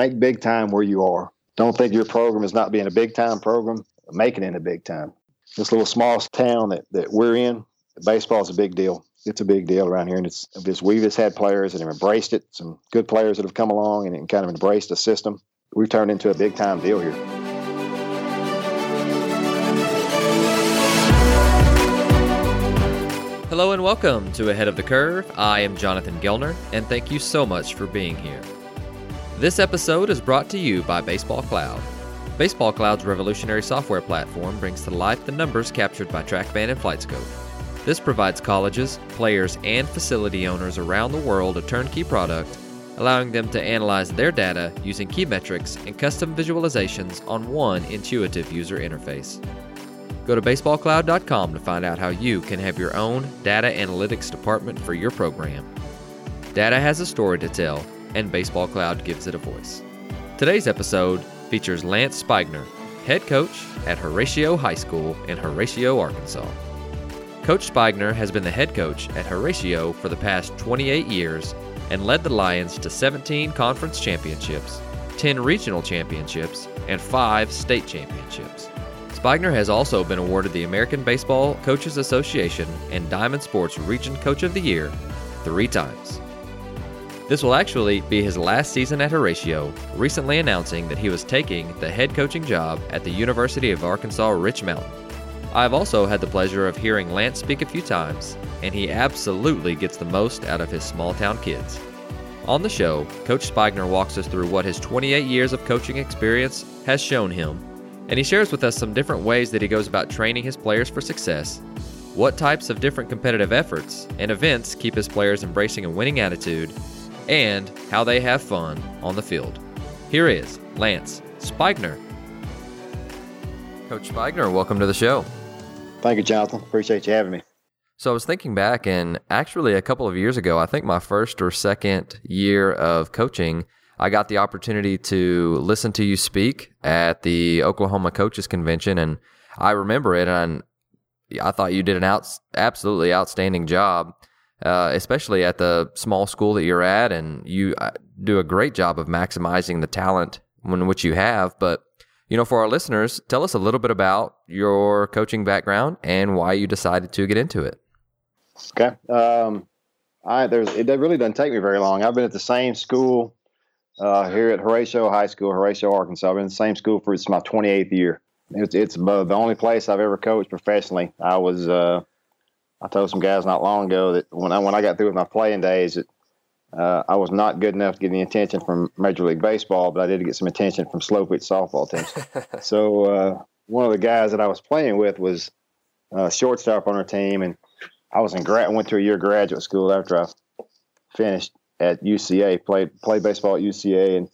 make big time where you are. Don't think your program is not being a big time program. Make it in a big time. This little small town that, that we're in, baseball is a big deal. It's a big deal around here, and it's just we've just had players that have embraced it. Some good players that have come along and kind of embraced the system. We've turned into a big time deal here. Hello and welcome to Ahead of the Curve. I am Jonathan Gelner, and thank you so much for being here. This episode is brought to you by Baseball Cloud. Baseball Cloud's revolutionary software platform brings to life the numbers captured by TrackMan and FlightScope. This provides colleges, players, and facility owners around the world a turnkey product, allowing them to analyze their data using key metrics and custom visualizations on one intuitive user interface. Go to baseballcloud.com to find out how you can have your own data analytics department for your program. Data has a story to tell, and Baseball Cloud gives it a voice. Today's episode features Lance Spigner, head coach at Horatio High School in Horatio, Arkansas. Coach Spigner has been the head coach at Horatio for the past 28 years and led the Lions to 17 conference championships, 10 regional championships, and 5 state championships. Spigner has also been awarded the American Baseball Coaches Association and Diamond Sports Region Coach of the Year three times. This will actually be his last season at Horatio, recently announcing that he was taking the head coaching job at the University of Arkansas Rich Mountain. I have also had the pleasure of hearing Lance speak a few times, and he absolutely gets the most out of his small town kids. On the show, Coach Spigner walks us through what his 28 years of coaching experience has shown him and he shares with us some different ways that he goes about training his players for success, what types of different competitive efforts and events keep his players embracing a winning attitude, and how they have fun on the field. Here is Lance Spigner. Coach Spigner, welcome to the show. Thank you, Jonathan. Appreciate you having me. So I was thinking back, and actually, a couple of years ago, I think my first or second year of coaching, I got the opportunity to listen to you speak at the Oklahoma Coaches Convention, and I remember it, and I thought you did an out, absolutely outstanding job, uh, especially at the small school that you're at, and you uh, do a great job of maximizing the talent which you have. But you know, for our listeners, tell us a little bit about your coaching background and why you decided to get into it. Okay. Um, I there's it really doesn't take me very long. I've been at the same school uh, here at Horatio High School, Horatio, Arkansas. I've been in the same school for it's my 28th year. It's it's the only place I've ever coached professionally. I was uh, I told some guys not long ago that when I when I got through with my playing days, that uh, I was not good enough to get any attention from Major League Baseball, but I did get some attention from slow pitch softball teams. so uh, one of the guys that I was playing with was a uh, shortstop on our team, and I was in grad went to a year graduate school after I finished at UCA, played played baseball at UCA, and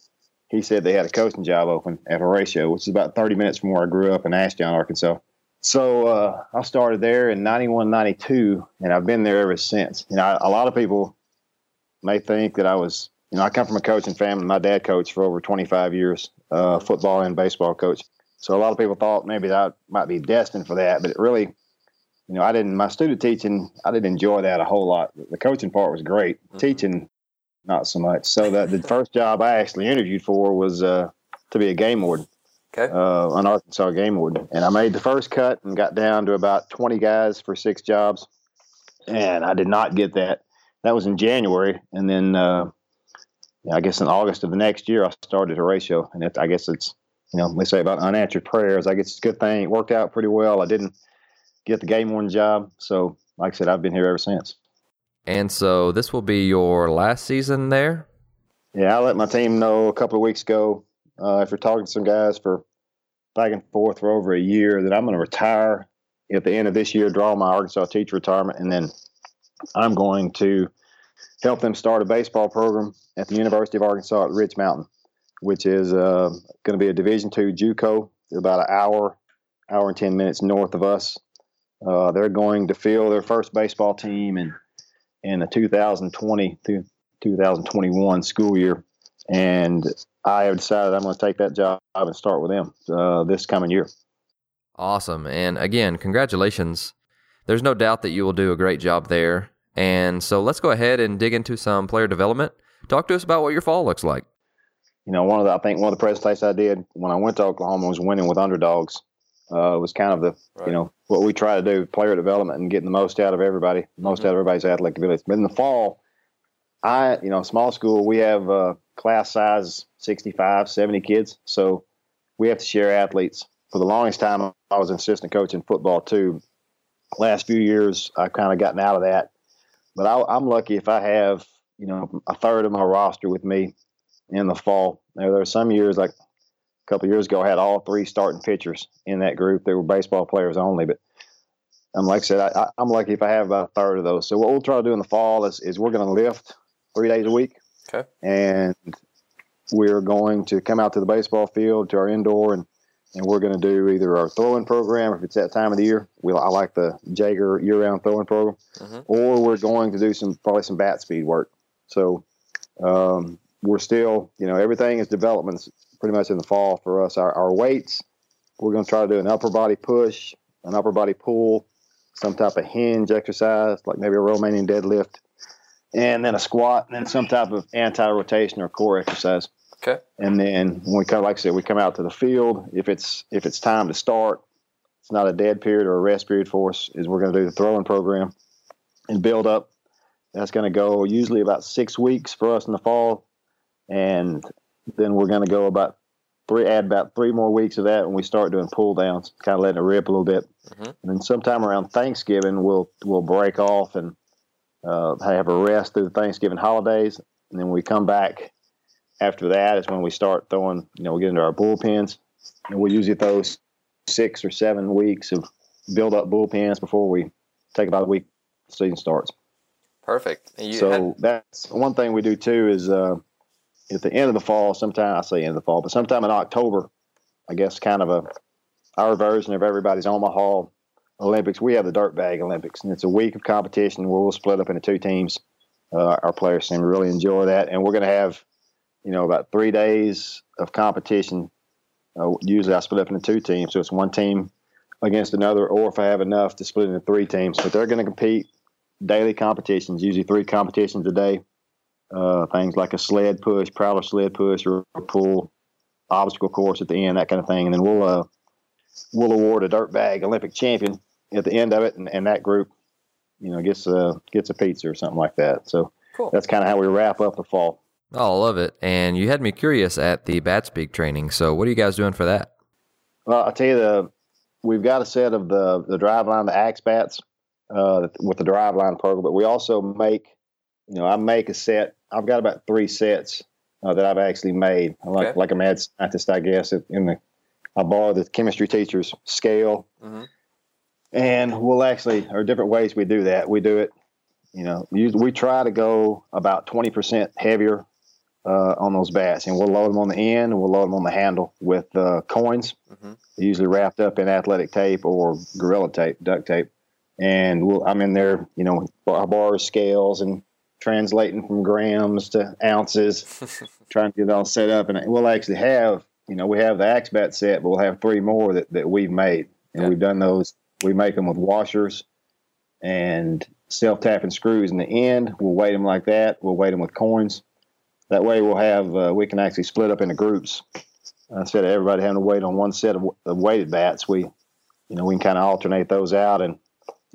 he said they had a coaching job open at Horatio, which is about 30 minutes from where I grew up in Ashdown, Arkansas. So uh, I started there in 91, 92, and I've been there ever since. You know, a lot of people may think that I was, you know, I come from a coaching family. My dad coached for over 25 years, uh, football and baseball coach. So a lot of people thought maybe I might be destined for that, but it really, you know, I didn't. My student teaching, I didn't enjoy that a whole lot. The coaching part was great. Mm-hmm. Teaching not so much. So that the first job I actually interviewed for was uh, to be a game warden. Okay. Uh, an Arkansas game warden, and I made the first cut and got down to about twenty guys for six jobs, and I did not get that. That was in January, and then uh, I guess in August of the next year I started Horatio, and it, I guess it's you know they say about unanswered prayers. I guess it's a good thing. It worked out pretty well. I didn't get the game warden job, so like I said, I've been here ever since. And so this will be your last season there? Yeah, I let my team know a couple of weeks ago uh, after talking to some guys for back and forth for over a year that I'm going to retire at the end of this year, draw my Arkansas teacher retirement, and then I'm going to help them start a baseball program at the University of Arkansas at Rich Mountain, which is uh, going to be a Division two JUCO, about an hour, hour and ten minutes north of us. Uh, they're going to field their first baseball team in in the 2020 through 2021 school year, and I have decided I'm going to take that job and start with them uh, this coming year. Awesome, and again, congratulations. There's no doubt that you will do a great job there. And so let's go ahead and dig into some player development. Talk to us about what your fall looks like. you know, one of the I think one of the presentations I did when I went to Oklahoma was winning with underdogs. Uh, was kind of the right. you know what we try to do, player development and getting the most out of everybody, most mm-hmm. out of everybody's athletic abilities. But in the fall, I you know small school we have uh, class size 65, 70 kids, so we have to share athletes. For the longest time, I was an assistant coach in football too. Last few years, I've kind of gotten out of that, but I, I'm lucky if I have you know a third of my roster with me in the fall. Now, there are some years, like a couple years ago, I had all three starting pitchers in that group. They were baseball players only, but I'm like I said, I, am lucky if I have about a third of those. So what we'll try to do in the fall is, is we're going to lift three days a week. Okay. And we're going to come out to the baseball field to our indoor and and we're going to do either our throwing program if it's that time of the year. We I like the Jaeger year-round throwing program, mm-hmm. or we're going to do some probably some bat speed work. So um, we're still, you know, everything is development pretty much in the fall for us. Our, our weights, we're going to try to do an upper body push, an upper body pull, some type of hinge exercise, like maybe a Romanian deadlift, and then a squat, and then some type of anti-rotation or core exercise. Okay. And then when we come, like I said, we come out to the field. If it's if it's time to start, it's not a dead period or a rest period for us. Is we're going to do the throwing program and build up. That's going to go usually about six weeks for us in the fall and then we're going to go about three add about three more weeks of that when we start doing pull downs, kind of letting it rip a little bit. Mm-hmm. And then sometime around Thanksgiving, we'll we'll break off and uh, have a rest through the Thanksgiving holidays, and then when we come back. After that is when we start throwing. You know, we get into our bullpens, and we usually throw six or seven weeks of build up bullpens before we take about a week season starts. Perfect. so had- that's one thing we do too is. Uh, at the end of the fall, sometime I say end of the fall, but sometime in October, I guess kind of a our version of everybody's Omaha Olympics. We have the Dirt Bag Olympics, and it's a week of competition where we'll split up into two teams. Uh, our players seem to really enjoy that, and we're going to have, you know, about three days of competition. Uh, usually, I split up into two teams, so it's one team against another, or if I have enough to split into three teams. But they're going to compete daily competitions, usually three competitions a day uh, things like a sled push, prowler sled push, or a pull, obstacle course at the end, that kind of thing. And then we'll uh, we'll award a dirt bag Olympic champion at the end of it, and, and that group, you know, gets a gets a pizza or something like that. So cool. that's kind of how we wrap up the fall. Oh, I love it. And you had me curious at the bat speak training. So what are you guys doing for that? Well, I'll tell you the we've got a set of the the Driveline, the axe bats uh, with the Driveline program, but we also make you know, I make a set I've got about three sets uh, that I've actually made. Like okay. like a mad scientist, I guess. In the I borrow the chemistry teacher's scale, mm-hmm. And we'll actually there are different ways we do that. We do it, you know, we, we try to go about twenty percent heavier uh, on those bats, and we'll load them on the end and we'll load them on the handle with uh, coins, mm-hmm. usually wrapped up in athletic tape or gorilla tape, duct tape. And we'll, I'm in there, you know, I borrow scales and translating from grams to ounces, trying to get it all set up. And we'll actually have, you know, we have the axe bat set, but we'll have three more that, that we've made. And yeah. we've done those. We make them with washers and self tapping screws in the end. We'll weight them like that. We'll weight them with coins. That way we'll have, uh, we can actually split up into groups. Instead of everybody having to wait on one set of, of weighted bats, we, you know, we can kind of alternate those out and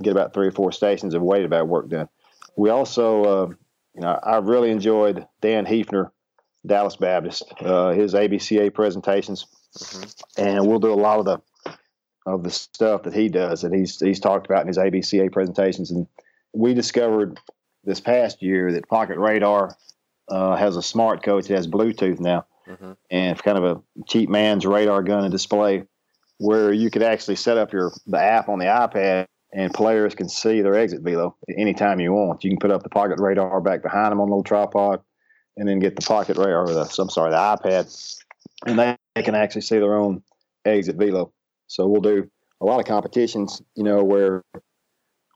get about three or four stations of weighted bat work done we also, uh, you know, I really enjoyed Dan Heefner, Dallas Baptist, uh, his ABCA presentations, mm-hmm. and we'll do a lot of the of the stuff that he does that he's he's talked about in his ABCA presentations. And we discovered this past year that Pocket Radar uh, has a smart coach that has Bluetooth now, mm-hmm. and it's kind of a cheap man's radar gun and display, where you could actually set up your the app on the iPad and players can see their exit velo anytime you want. You can put up the pocket radar back behind them on a little tripod, and then get the pocket radar, or the, I'm sorry, the iPad, and they, they can actually see their own exit velo. So we'll do a lot of competitions, you know, where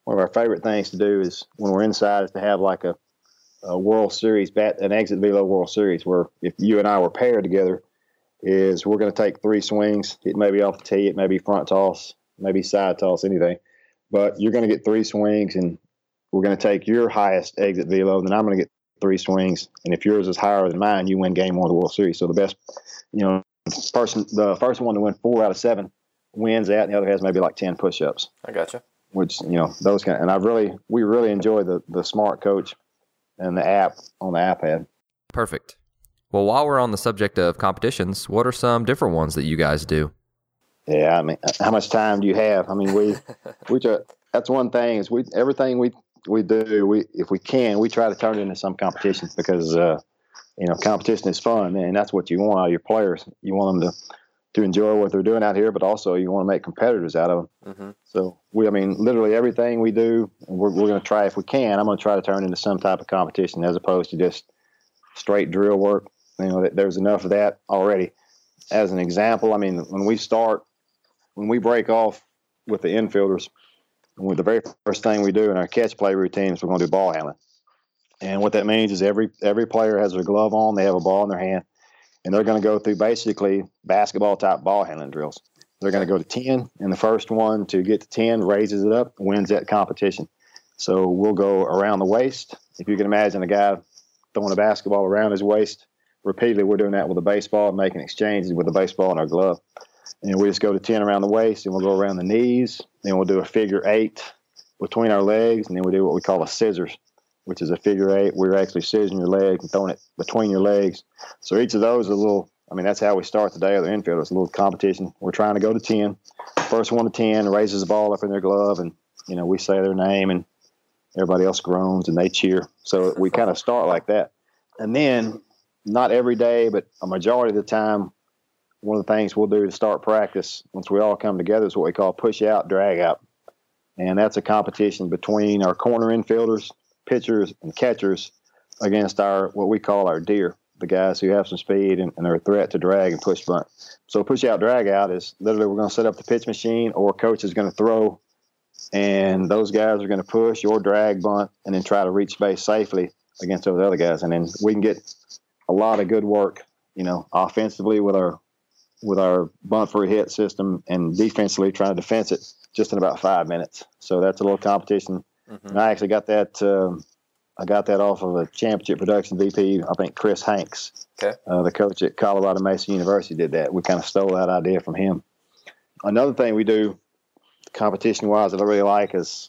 one of our favorite things to do is when we're inside is to have like a, a World Series bat, an exit velo World Series, where if you and I were paired together, is we're going to take three swings. It may be off the tee, it may be front toss, maybe side toss, anything but you're going to get three swings, and we're going to take your highest exit velo, and then I'm going to get three swings, and if yours is higher than mine, you win game one of the World Series. So the best, you know, person, the first one to win four out of seven wins that, and the other has maybe like ten push-ups. I gotcha. Which you know those kind, of, and I really we really enjoy the the smart coach and the app on the iPad. Perfect. Well, while we're on the subject of competitions, what are some different ones that you guys do? Yeah, I mean, how much time do you have? I mean, we we try, that's one thing is we everything we we do we if we can we try to turn it into some competition because uh, you know competition is fun and that's what you want out of your players. You want them to to enjoy what they're doing out here, but also you want to make competitors out of them. Mm-hmm. So we, I mean, literally everything we do, we're, we're going to try if we can. I'm going to try to turn into some type of competition as opposed to just straight drill work. You know, there's enough of that already. As an example, I mean, when we start, when we break off with the infielders, the very first thing we do in our catch play routines, we're going to do ball handling. And what that means is every every player has their glove on, they have a ball in their hand, and they're going to go through basically basketball type ball handling drills. They're going to go to 10, and the first one to get to 10 raises it up, wins that competition. So we'll go around the waist. If you can imagine a guy throwing a basketball around his waist repeatedly, we're doing that with a baseball, making exchanges with a baseball in our glove. And we just go to 10 around the waist, and we'll go around the knees. Then we'll do a figure eight between our legs, and then we do what we call a scissors which is a figure eight. We're actually scissoring your leg and throwing it between your legs. So each of those is a little, I mean, that's how we start the day of the infield. It's a little competition. We're trying to go to 10. First one to 10 raises the ball up in their glove, and, you know, we say their name, and everybody else groans and they cheer. So we kind of start like that. And then, not every day, but a majority of the time, one of the things we'll do to start practice once we all come together is what we call push out, drag out. And that's a competition between our corner infielders pitchers and catchers against our what we call our deer, the guys who have some speed and, and are a threat to drag and push bunt. So push out, drag out is literally we're going to set up the pitch machine, or coach is going to throw, and those guys are going to push or drag bunt, and then try to reach base safely against those other guys, and then we can get a lot of good work, you know, offensively with our with our bunt for a hit system, and defensively trying to defense it just in about five minutes. So that's a little competition Mm-hmm. And I actually got that. Um, I got that off of a championship production VP. I think Chris Hanks, okay. uh, the coach at Colorado Mesa University, did that. We kind of stole that idea from him. Another thing we do, competition wise, that I really like is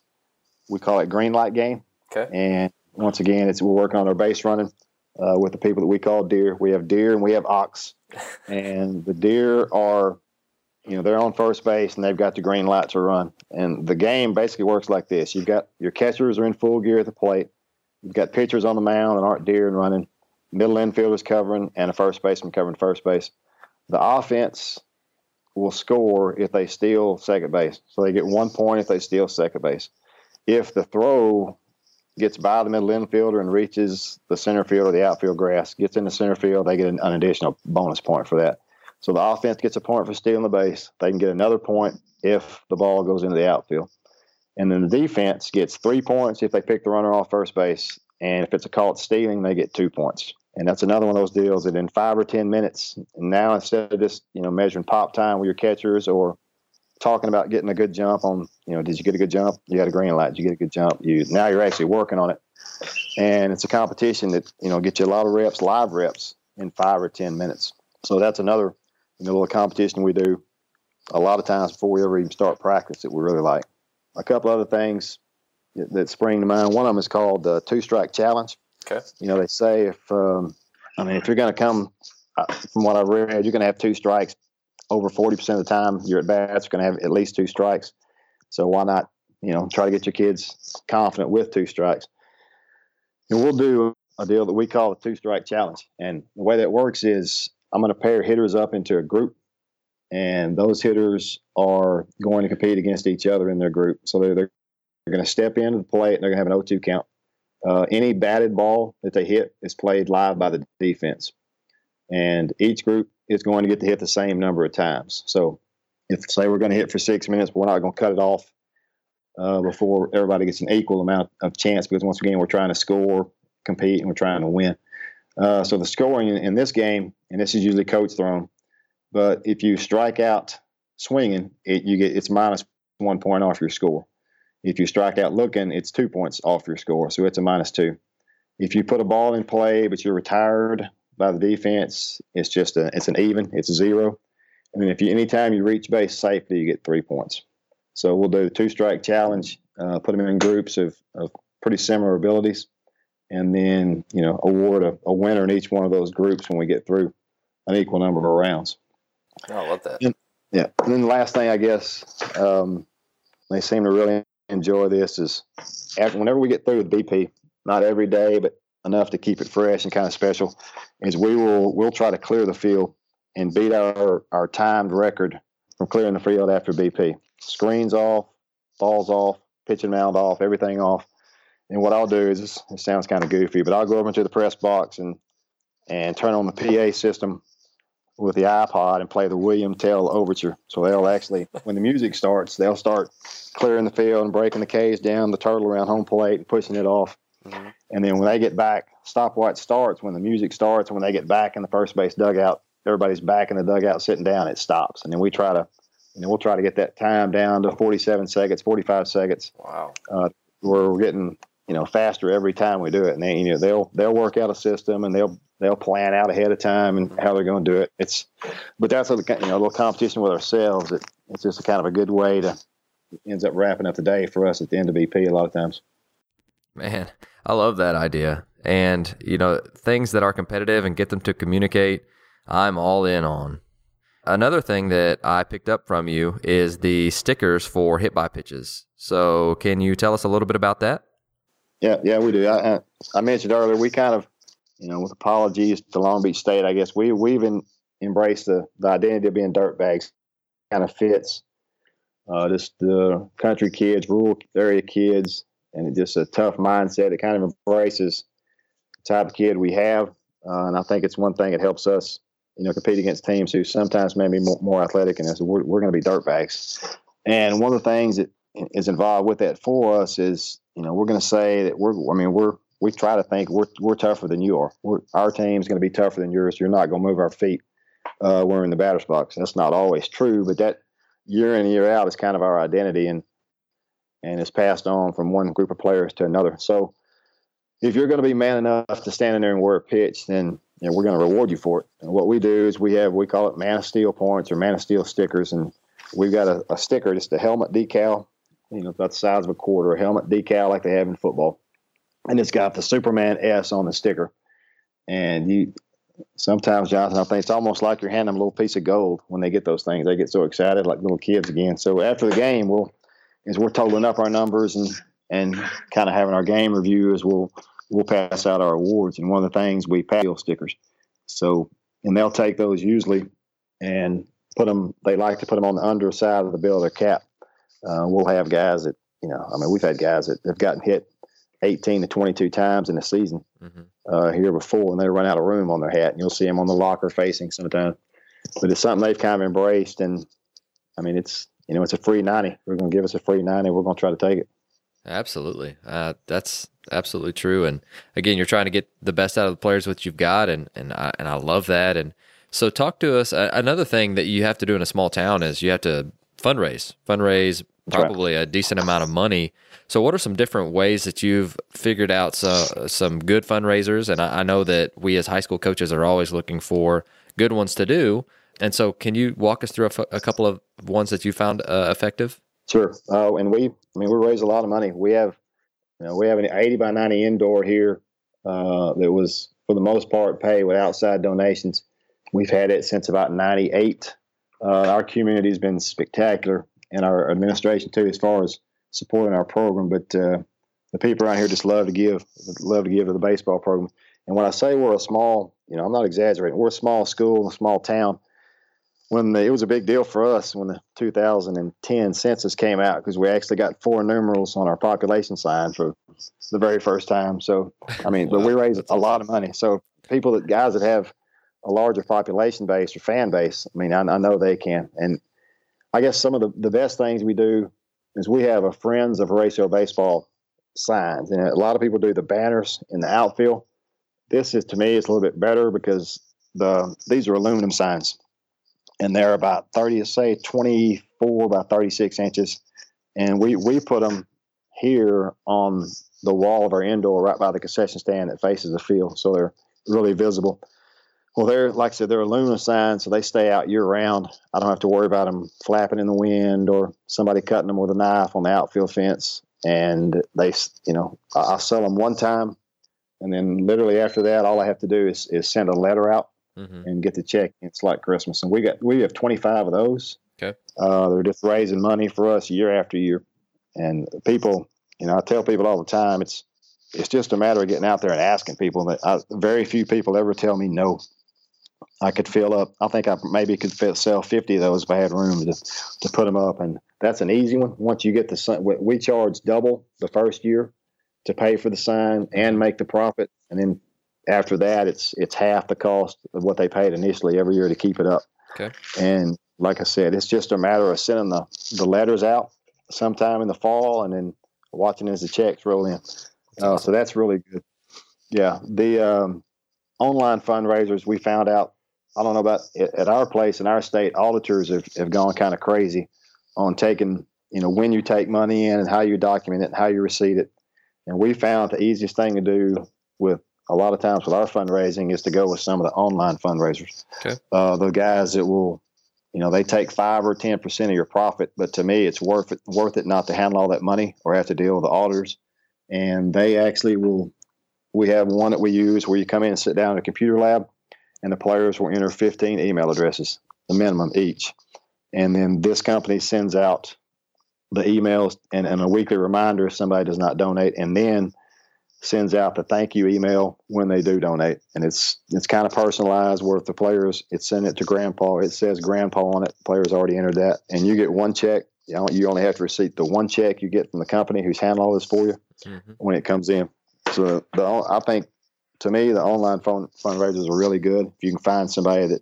we call it green light game. Okay. And once again, it's we're working on our base running uh, with the people that we call deer. We have deer and we have ox, and the deer are you know they're on first base and they've got the green light to run. And the game basically works like this: you've got your catchers are in full gear at the plate, you've got pitchers on the mound and aren't deer and running, middle infielders covering, and a first baseman covering first base. The offense will score if they steal second base, so they get one point if they steal second base. If the throw gets by the middle infielder and reaches the center field or the outfield grass, gets in the center field, they get an, an additional bonus point for that. So the offense gets a point for stealing the base. They can get another point if the ball goes into the outfield. And then the defense gets three points if they pick the runner off first base. And if it's a caught stealing, they get two points. And that's another one of those deals that in five or ten minutes, now instead of just you know measuring pop time with your catchers or talking about getting a good jump on, you know, did you get a good jump? You got a green light. Did you get a good jump? You now you're actually working on it, and it's a competition that you know gets you a lot of reps, live reps in five or ten minutes. So that's another you know, little competition we do a lot of times before we ever even start practice that we really like. A couple other things that, that spring to mind. One of them is called the two strike challenge. Okay. You know, they say if, um, I mean, if you're going to come, uh, from what I've read, you're going to have two strikes over 40% of the time you're at bats, you're going to have at least two strikes. So why not, you know, try to get your kids confident with two strikes? And we'll do a deal that we call the two strike challenge. And the way that works is I'm going to pair hitters up into a group, and those hitters are going to compete against each other in their group. So they're, they're, going to step into the plate and they're going to have an 0-2 count. Uh, any batted ball that they hit is played live by the defense, and each group is going to get to hit the same number of times. So if say we're going to hit for six minutes, but we're not going to cut it off uh, before everybody gets an equal amount of chance because once again we're trying to score, compete, and we're trying to win. Uh, so the scoring in, in, this game, and this is usually coach thrown, but if you strike out swinging, it, you get it's minus one point off your score. If you strike out looking, it's two points off your score, so it's a minus two. if you put a ball in play but you're retired by the defense, it's just a it's an even, it's a zero. And then if you anytime you reach base safely, you get three points. So we'll do the two strike challenge, uh, put them in groups of, of pretty similar abilities, and then you know award a, a winner in each one of those groups when we get through an equal number of rounds. Oh, I love that. And, yeah, and then the last thing I guess um, they seem to really enjoy this is after, whenever we get through with BP, not every day, but enough to keep it fresh and kind of special, is we will we'll try to clear the field and beat our our timed record from clearing the field after BP. Screens off, balls off, pitching mound off, everything off. And what I'll do is it sounds kind of goofy, but I'll go over into the press box and and turn on the PA system with the iPod and play the William Tell Overture. So they'll actually, when the music starts, they'll start clearing the field and breaking the K's down, the turtle around home plate, and pushing it off. Mm-hmm. And then when they get back, stopwatch starts when the music starts. And when they get back in the first base dugout, everybody's back in the dugout sitting down. It stops, and then we try to, you know, we'll try to get that time down to 47 seconds, 45 seconds. Wow. Uh, we're getting you know faster every time we do it, and they, you know they'll they'll work out a system and they'll they'll plan out ahead of time and how they're going to do it. It's, but that's a you know a little competition with ourselves. It, it's just a kind of a good way to ends up wrapping up the day for us at the end of BP a lot of times. Man, I love that idea. And you know things that are competitive and get them to communicate. I'm all in on. Another thing that I picked up from you is the stickers for hit by pitches. So, can you tell us a little bit about that? Yeah, yeah, we do. I, I mentioned earlier we kind of you know, with apologies to Long Beach State, I guess we we've in, embraced the, the identity of being dirtbags. Kind of fits uh, just the country kids, rural area kids, and just a tough mindset. It kind of embraces the type of kid we have, uh, and I think it's one thing that helps us, you know, compete against teams who sometimes may be more, more athletic, and us. We're, we're going to be dirtbags. And one of the things that is involved with that for us is, you know, we're going to say that we're. I mean, we're we try to think we're we're tougher than you are. We're, our team's going to be tougher than yours. You're not going to move our feet. Uh, we're in the batter's box. That's not always true, but that year in year out is kind of our identity, and and it's passed on from one group of players to another. So if you're going to be man enough to stand in there and wear a pitch, then you know, we're going to reward you for it. And what we do is we have we call it man of steel points or man of steel stickers, and we've got a, a sticker, just a helmet decal, you know, about the size of a quarter, a helmet decal like they have in football and it's got the Superman S on the sticker. And you sometimes, Jonathan, I think it's almost like you're handing them a little piece of gold when they get those things. They get so excited, like little kids again. So after the game, we'll as we're totaling up our numbers and and kind of having our game review, as we'll we'll pass out our awards. And one of the things we pass stickers. So and they'll take those usually and put them. They like to put them on the underside of the bill of their cap. Uh, we'll have guys that you know. I mean, we've had guys that have gotten hit 18 to 22 times in a season mm-hmm. uh, here before, and they run out of room on their hat. And you'll see them on the locker facing sometimes. But it's something they've kind of embraced, and I mean, it's you know, it's a free 90. We're going to give us a free 90. We're going to try to take it. Absolutely, uh, that's absolutely true. And again, you're trying to get the best out of the players that you've got, and and I, and I love that. And so, talk to us. Uh, another thing that you have to do in a small town is you have to fundraise, fundraise probably right. a decent amount of money. So, what are some different ways that you've figured out so, some good fundraisers? And I, I, know that we as high school coaches are always looking for good ones to do. And so, can you walk us through a, f- a couple of ones that you found uh, effective? Sure. Uh, and we, I mean, we raise a lot of money. We have, you know, we have an 80 by 90 indoor here uh, that was, for the most part, paid with outside donations. We've had it since about 98. Uh, our community has been spectacular and our administration too, as far as supporting our program. But uh, the people around here just love to give, love to give to the baseball program. And when I say we're a small, you know, I'm not exaggerating. We're a small school, a small town. When the, it was a big deal for us when the 2010 census came out because we actually got four numerals on our population sign for the very first time. So I mean, wow. but we raised a lot of money. So people that guys that have a larger population base or fan base, I mean, I, I know they can. And I guess some of the, the best things we do is we have a Friends of Horatio Baseball signs, and a lot of people do the banners in the outfield. This is to me it's a little bit better because the these are aluminum signs, and they're about thirty, say twenty four by thirty six inches, and we we put them here on the wall of our indoor right by the concession stand that faces the field, so they're really visible. Well, they're like I said, they're aluminum signs, so they stay out year round. I don't have to worry about them flapping in the wind or somebody cutting them with a knife on the outfield fence. And they, you know, I sell them one time, and then literally after that, all I have to do is, is send a letter out mm-hmm. and get the check. It's like Christmas, and we got we have 25 of those. Okay, uh, they're just raising money for us year after year, and people, you know, I tell people all the time, it's it's just a matter of getting out there and asking people. That I, very few people ever tell me no. I could fill up. I think I maybe could fit, sell fifty of those if I had room to to put them up, and that's an easy one. Once you get the sign, we charge double the first year to pay for the sign and make the profit, and then after that, it's it's half the cost of what they paid initially every year to keep it up. Okay. And like I said, it's just a matter of sending the the letters out sometime in the fall, and then watching as the checks roll in. Uh, so that's really good. Yeah, the um, online fundraisers we found out I don't know about at our place in our state, auditors have, have gone kind of crazy on taking, you know, when you take money in and how you document it and how you receive it. And we found the easiest thing to do with a lot of times with our fundraising is to go with some of the online fundraisers. Okay. Uh, the guys that will, you know, they take five or ten percent of your profit, but to me, it's worth it worth it not to handle all that money or have to deal with the auditors. And they actually will. We have one that we use where you come in and sit down in a computer lab and the players will enter 15 email addresses, the minimum each. And then this company sends out the emails and, and a weekly reminder if somebody does not donate, and then sends out the thank you email when they do donate. And it's it's kind of personalized where if the players it's sent it to grandpa, it says grandpa on it, the players already entered that, and you get one check. You, know, you only have to receipt the one check you get from the company who's handling all this for you mm-hmm. when it comes in. So the, I think to me, the online fund, fundraisers are really good. If you can find somebody that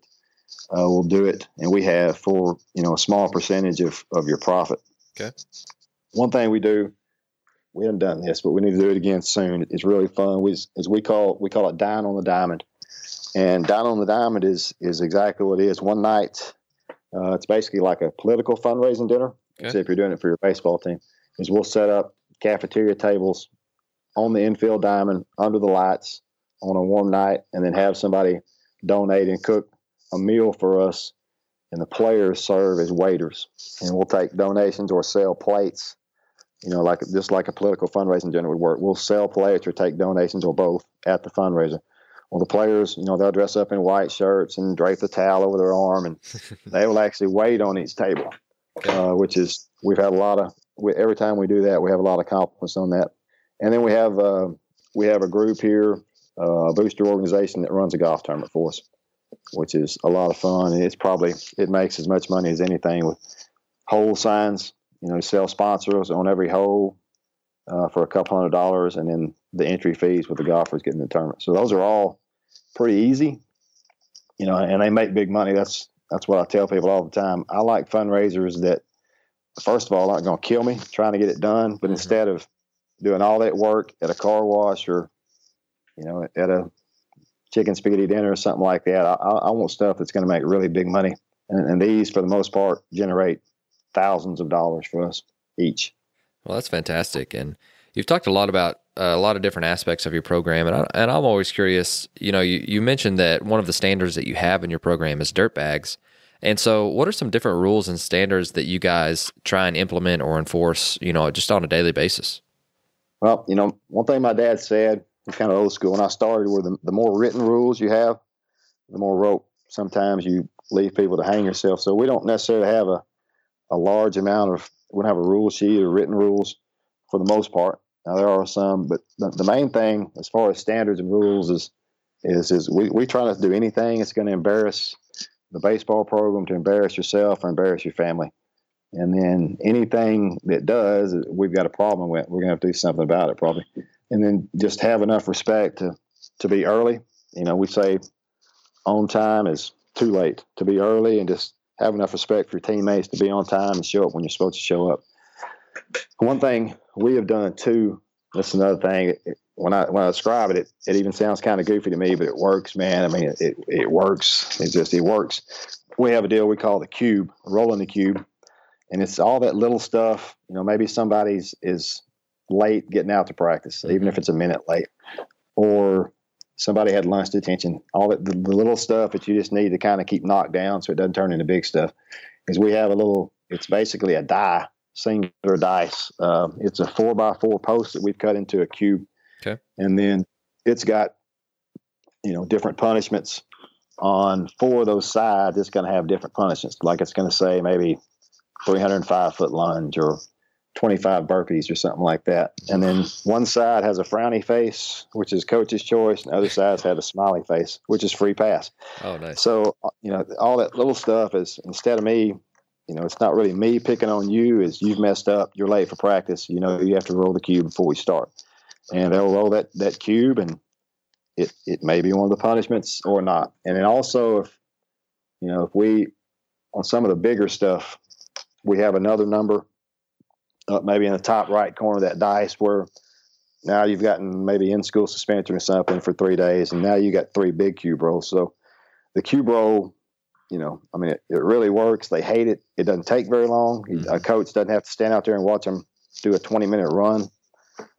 uh, will do it, and we have for you know a small percentage of, of your profit. Okay. One thing we do, we haven't done this, but we need to do it again soon. It's really fun. We as we call we call it dine on the diamond, and dine on the diamond is is exactly what it is. One night, uh, it's basically like a political fundraising dinner. Okay. Except if you're doing it for your baseball team, is we'll set up cafeteria tables on the infield diamond under the lights on a warm night and then have somebody donate and cook a meal for us. And the players serve as waiters. And we'll take donations or sell plates you know like just like a political fundraising dinner would work. We'll sell plates or take donations or both at the fundraiser. Well the players you know they'll dress up in white shirts and drape the towel over their arm and they will actually wait on each table uh, which is we've had a lot of we, every time we do that we have a lot of compliments on that and then we have uh, we have a group here uh, booster organization that runs a golf tournament for us, which is a lot of fun. And it's probably it makes as much money as anything with hole signs. You know, sell sponsors on every hole uh, for a couple hundred dollars, and then the entry fees with the golfers getting the tournament. So those are all pretty easy. You know, and they make big money. That's that's what I tell people all the time. I like fundraisers that, first of all, aren't going to kill me trying to get it done, but mm-hmm. instead of doing all that work at a car wash or you know, at a chicken spaghetti dinner or something like that. I, I want stuff that's going to make really big money. And, and, these, for the most part, generate thousands of dollars for us each. Well, that's fantastic. And you've talked a lot about uh, a lot of different aspects of your program. And, I, and I'm always curious, you know, you, you mentioned that one of the standards that you have in your program is dirt bags. And so, what are some different rules and standards that you guys try and implement or enforce, you know, just on a daily basis? Well, you know, one thing my dad said kind of old school. When I started, where the, the more written rules you have, the more rope sometimes you leave people to hang yourself. So we don't necessarily have a, a large amount of, we don't have a rule sheet or written rules for the most part. Now there are some, but the, the main thing as far as standards and rules is, is, is we, we try not to do anything that's going to embarrass the baseball program, to embarrass yourself or embarrass your family. And then anything that does, we've got a problem with. We're going to have to do something about it probably and then just have enough respect to to be early. You know, we say on time is too late. To be early and just have enough respect for your teammates to be on time and show up when you're supposed to show up. One thing we have done too. That's another thing. When I when I describe it, it, it even sounds kind of goofy to me, but it works, man. I mean, it, it, it works. It just it works. We have a deal we call the cube, rolling the cube, and it's all that little stuff. You know, maybe somebody's is late getting out to practice, mm-hmm. even if it's a minute late, or somebody had lunch detention, all that, the, the, little stuff that you just need to kind of keep knocked down so it doesn't turn into big stuff. Because we have a little, it's basically a die, singular dice. Uh, it's a four by four post that we've cut into a cube. Okay. And then it's got, you know, different punishments on four of those sides. It's going to have different punishments. Like it's going to say maybe 305 foot lunge or 25 burpees or something like that. And then one side has a frowny face, which is coach's choice, and the other side's had a smiley face, which is free pass. Oh, nice. So, uh, you know, all that little stuff is instead of me, you know, it's not really me picking on you, is you've messed up, you're late for practice, you know, you have to roll the cube before we start. And they'll roll that, that cube and it, it may be one of the punishments or not. And then also if, you know, if we, on some of the bigger stuff, we have another number up maybe in the top right corner of that dice where now you've gotten maybe in school suspension or something for three days, and now you got three big cube rolls. So the cube roll, you know, I mean, it, it really works. They hate it. It doesn't take very long. Mm-hmm. A coach doesn't have to stand out there and watch them do a 20 minute run,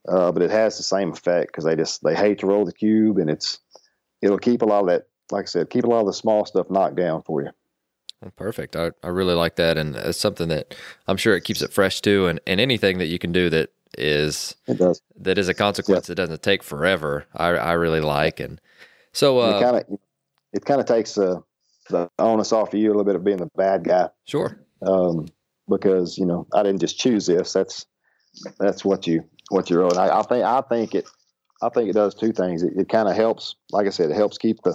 uh, but it has the same effect because they just they hate to roll the cube, and it's it'll keep a lot of that, like I said, keep a lot of the small stuff knocked down for you. Perfect. I, I really like that. And it's something that I'm sure it keeps it fresh too. And, and anything that you can do that is, that is a consequence that doesn't take forever. I, I really like. And so, uh, it kind of, it kind of takes uh, the onus off of you a little bit of being the bad guy. Sure. Um, because, you know, I didn't just choose this. That's, that's what you, what you're owed. I, I think, I think it, I think it does two things. It, it kind of helps, like I said, it helps keep the,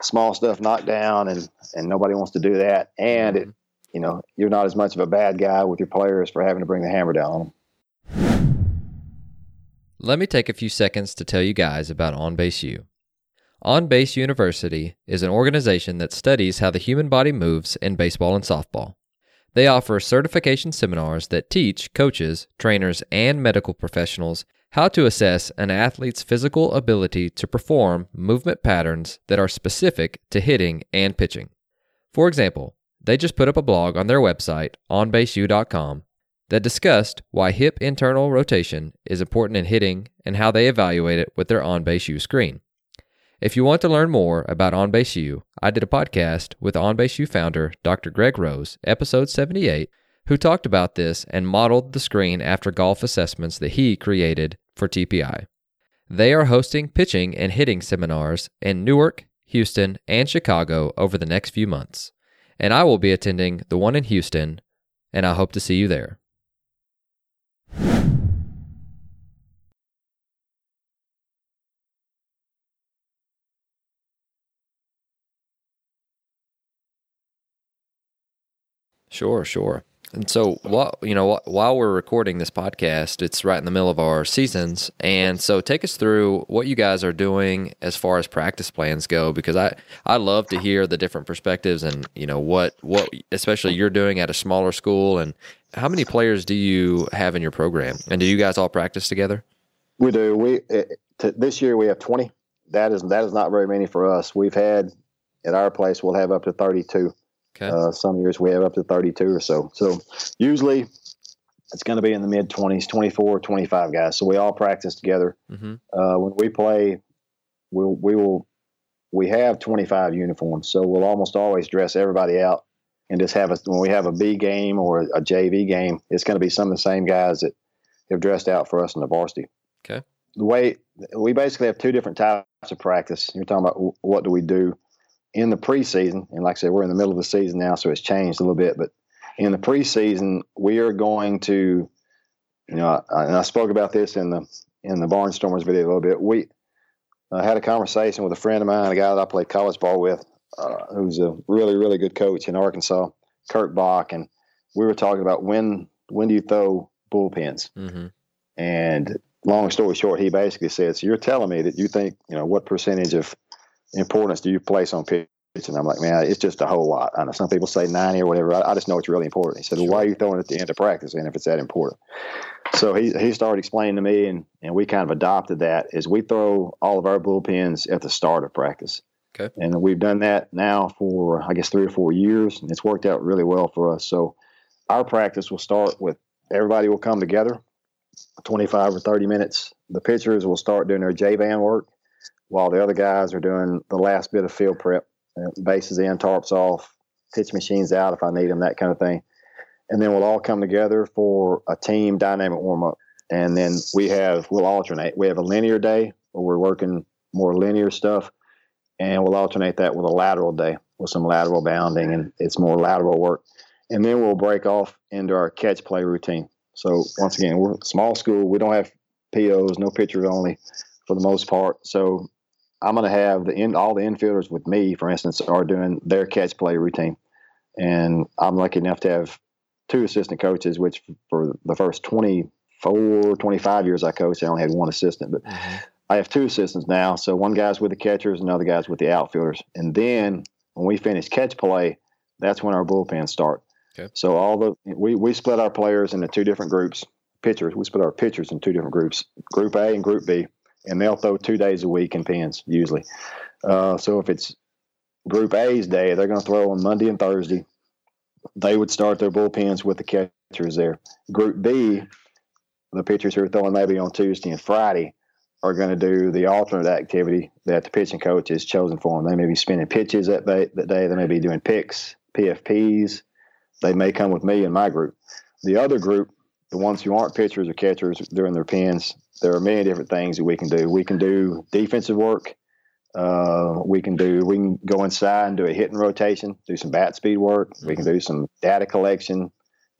small stuff knocked down, and and nobody wants to do that. And it, mm-hmm. you know, you're not as much of a bad guy with your players for having to bring the hammer down on them. Let me take a few seconds to tell you guys about On Base U. On Base University is an organization that studies how the human body moves in baseball and softball. They offer certification seminars that teach coaches, trainers, and medical professionals how to assess an athlete's physical ability to perform movement patterns that are specific to hitting and pitching. For example, they just put up a blog on their website, onbaseu.com, that discussed why hip internal rotation is important in hitting and how they evaluate it with their On Base U screen. If you want to learn more about On Base U, I did a podcast with On Base U founder Dr. Greg Rose, episode 78, who talked about this and modeled the screen after golf assessments that he created for TPI. They are hosting pitching and hitting seminars in Newark, Houston, and Chicago over the next few months. And I will be attending the one in Houston, and I hope to see you there. Sure, sure. And so, while you know, while we're recording this podcast, it's right in the middle of our seasons, and so take us through what you guys are doing as far as practice plans go, because I I love to hear the different perspectives and you know what what especially you're doing at a smaller school, and how many players do you have in your program, and do you guys all practice together? We do. We t- this year we have twenty. That is that is not very many for us. We've had at our place we'll have up to thirty two. Okay. Uh, some years we have up to 32 or so. So usually it's going to be in the mid 20s, 24, 25 guys. So we all practice together. Mm-hmm. Uh, when we play, we'll, we will, we have 25 uniforms. So we'll almost always dress everybody out and just have a, when we have a B game or a JV game, it's going to be some of the same guys that have dressed out for us in the varsity. Okay. The way we basically have two different types of practice. You're talking about what do we do? In the preseason, and like I said, we're in the middle of the season now, so it's changed a little bit. But in the preseason, we are going to, you know, I, and I spoke about this in the in the Barnstormers video a little bit. We uh, had a conversation with a friend of mine, a guy that I played college ball with, uh, who's a really really good coach in Arkansas, Kirk Bach, and we were talking about when when do you throw bullpens, mm-hmm. and long story short, he basically said, "So you're telling me that you think you know what percentage of importance do you place on pitch? And I'm like, man, it's just a whole lot. I know some people say 90 or whatever. I, I just know it's really important. He said, well, why are you throwing it at the end of practice and if it's that important? So he, he started explaining to me, and, and we kind of adopted that is we throw all of our bullpens at the start of practice. Okay. And we've done that now for, I guess, three or four years, and it's worked out really well for us. So our practice will start with everybody will come together 25 or 30 minutes. The pitchers will start doing their J band work while the other guys are doing the last bit of field prep, uh, bases in, tarps off, pitch machines out if I need them, that kind of thing. And then we'll all come together for a team dynamic warm up. And then we have, we'll alternate. We have a linear day where we're working more linear stuff, and we'll alternate that with a lateral day with some lateral bounding, and it's more lateral work. And then we'll break off into our catch play routine. So once again, we're small school. We don't have POs, no pitchers only for the most part. So I'm going to have the in, all the infielders with me, for instance, are doing their catch play routine. And I'm lucky enough to have two assistant coaches, which for the first 24, 25 years I coached, I only had one assistant. But mm-hmm. I have two assistants now. So one guy's with the catchers, another guy's with the outfielders. And then when we finish catch play, that's when our bullpens start. Okay. So all the we we split our players into two different groups. Pitchers, we split our pitchers in two different groups, Group A and Group B, and they'll throw two days a week in pens usually. Uh, so if it's Group A's day, they're going to throw on Monday and Thursday. They would start their bullpens with the catchers there. Group B, the pitchers who are throwing maybe on Tuesday and Friday, are going to do the alternate activity that the pitching coach has chosen for them. They may be spinning pitches that day. That day. They may be doing picks, PFPs. They may come with me in my group. The other group, the ones who aren't pitchers or catchers during their pins, there are many different things that we can do. We can do defensive work. Uh, we can do. We can go inside and do a hitting rotation, do some bat speed work. We can do some data collection,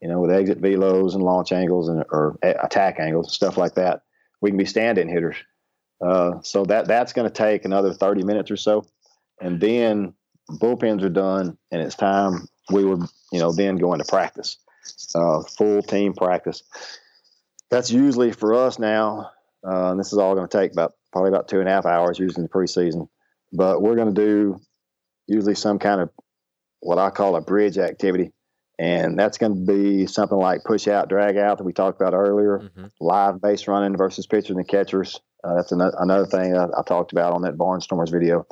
you know, with exit velos and launch angles and or attack angles, stuff like that. We can be stand-in hitters. Uh, so that that's going to take another 30 minutes or so, and then bullpens are done, and it's time we would you know then go into practice, uh, full team practice. That's usually for us now. Uh, this is all going to take about probably about two and a half hours usually in the preseason, but we're going to do usually some kind of what I call a bridge activity. And that's going to be something like push out, drag out that we talked about earlier, mm-hmm. live base running versus pitchers and catchers, uh, that's another, another thing I, I, talked about on that Barnstormers video.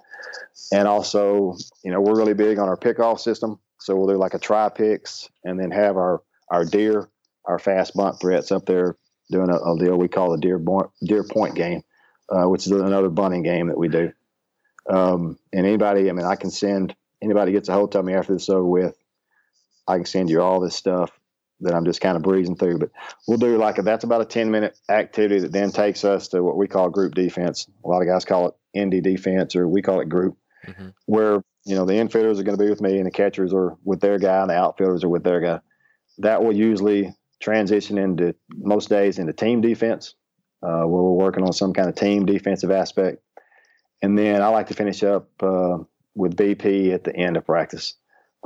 And also, you know, we're really big on our pickoff system. So we'll do like a try picks and then have our, our deer, our fast bunt threats up there doing a, a deal we call the deer, deer point game, uh, which is another bunting game that we do. Um, and anybody, I mean, I can send anybody gets a hold of me after this over with, I can send you all this stuff that I'm just kind of breezing through. But we'll do like a, that's about a 10 minute activity that then takes us to what we call group defense. A lot of guys call it ND defense, or we call it group, mm-hmm. where you know the infielders are going to be with me and the catchers are with their guy and the outfielders are with their guy. That will usually transition into most days into team defense, uh, where we're working on some kind of team defensive aspect. And then I like to finish up uh, with BP at the end of practice,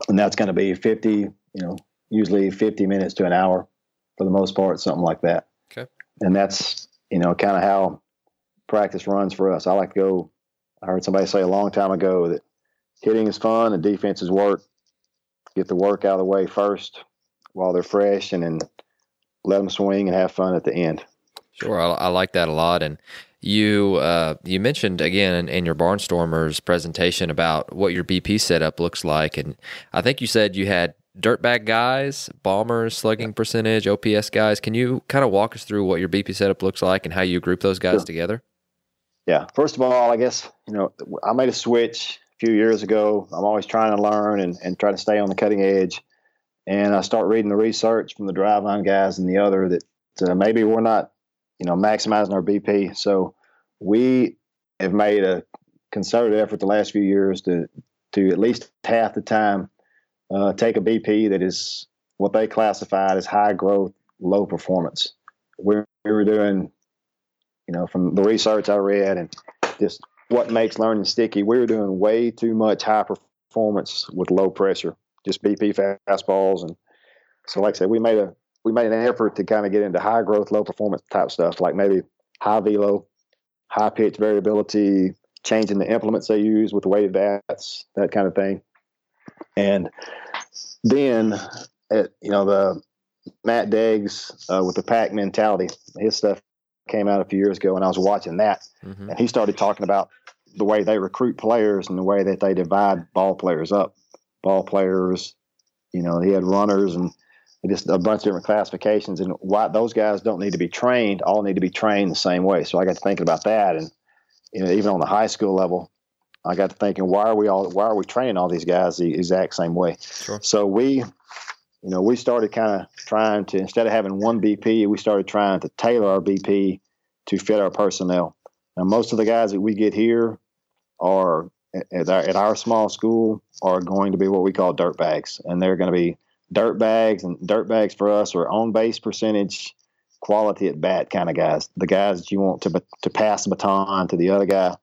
and that's going to be 50, you know, usually 50 minutes to an hour for the most part, something like that. Okay. And that's, you know, kind of how practice runs for us. I like to go, I heard somebody say a long time ago that hitting is fun and defense is work. Get the work out of the way first while they're fresh and then let them swing and have fun at the end. Sure. I, I like that a lot. And you uh, you mentioned again in, in, your Barnstormers presentation about what your BP setup looks like, and I think you said you had dirtbag guys, bombers, slugging percentage, OPS guys. Can you kind of walk us through what your BP setup looks like and how you group those guys sure. together? Yeah. First of all, I guess, you know, I made a switch a few years ago. I'm always trying to learn and, and try to stay on the cutting edge. And I start reading the research from the Driveline guys and the other that uh, maybe we're not, you know, maximizing our BP. So we have made a concerted effort the last few years to, to at least half the time uh, take a BP that is what they classified as high growth, low performance. We, we were doing, you know, from the research I read and just what makes learning sticky, we were doing way too much high performance with low pressure, just BP fastballs. And so, like I said, we made a we made an effort to kind of get into high growth, low performance type stuff, like maybe high velo, high pitch variability, changing the implements they use with the weighted bats, that kind of thing. And then, at, you know, the Matt Deggs uh, with the pack mentality, his stuff came out a few years ago, and I was watching that, mm-hmm. and he started talking about the way they recruit players and the way that they divide ball players up. Ball players, you know, he had runners and just a bunch of different classifications, and why those guys don't need to be trained. All need to be trained the same way. So I got to thinking about that, and you know, even on the high school level, I got to thinking, why are we all why are we training all these guys the exact same way? Sure. So we, you know, we started kind of trying to instead of having one BP, we started trying to tailor our BP to fit our personnel. Now, most of the guys that we get here are at our, at our small school are going to be what we call dirt bags, and they're going to be dirt bags and dirt bags for us are on base percentage, quality at bat kind of guys. The guys that you want to to pass the baton to the other guy,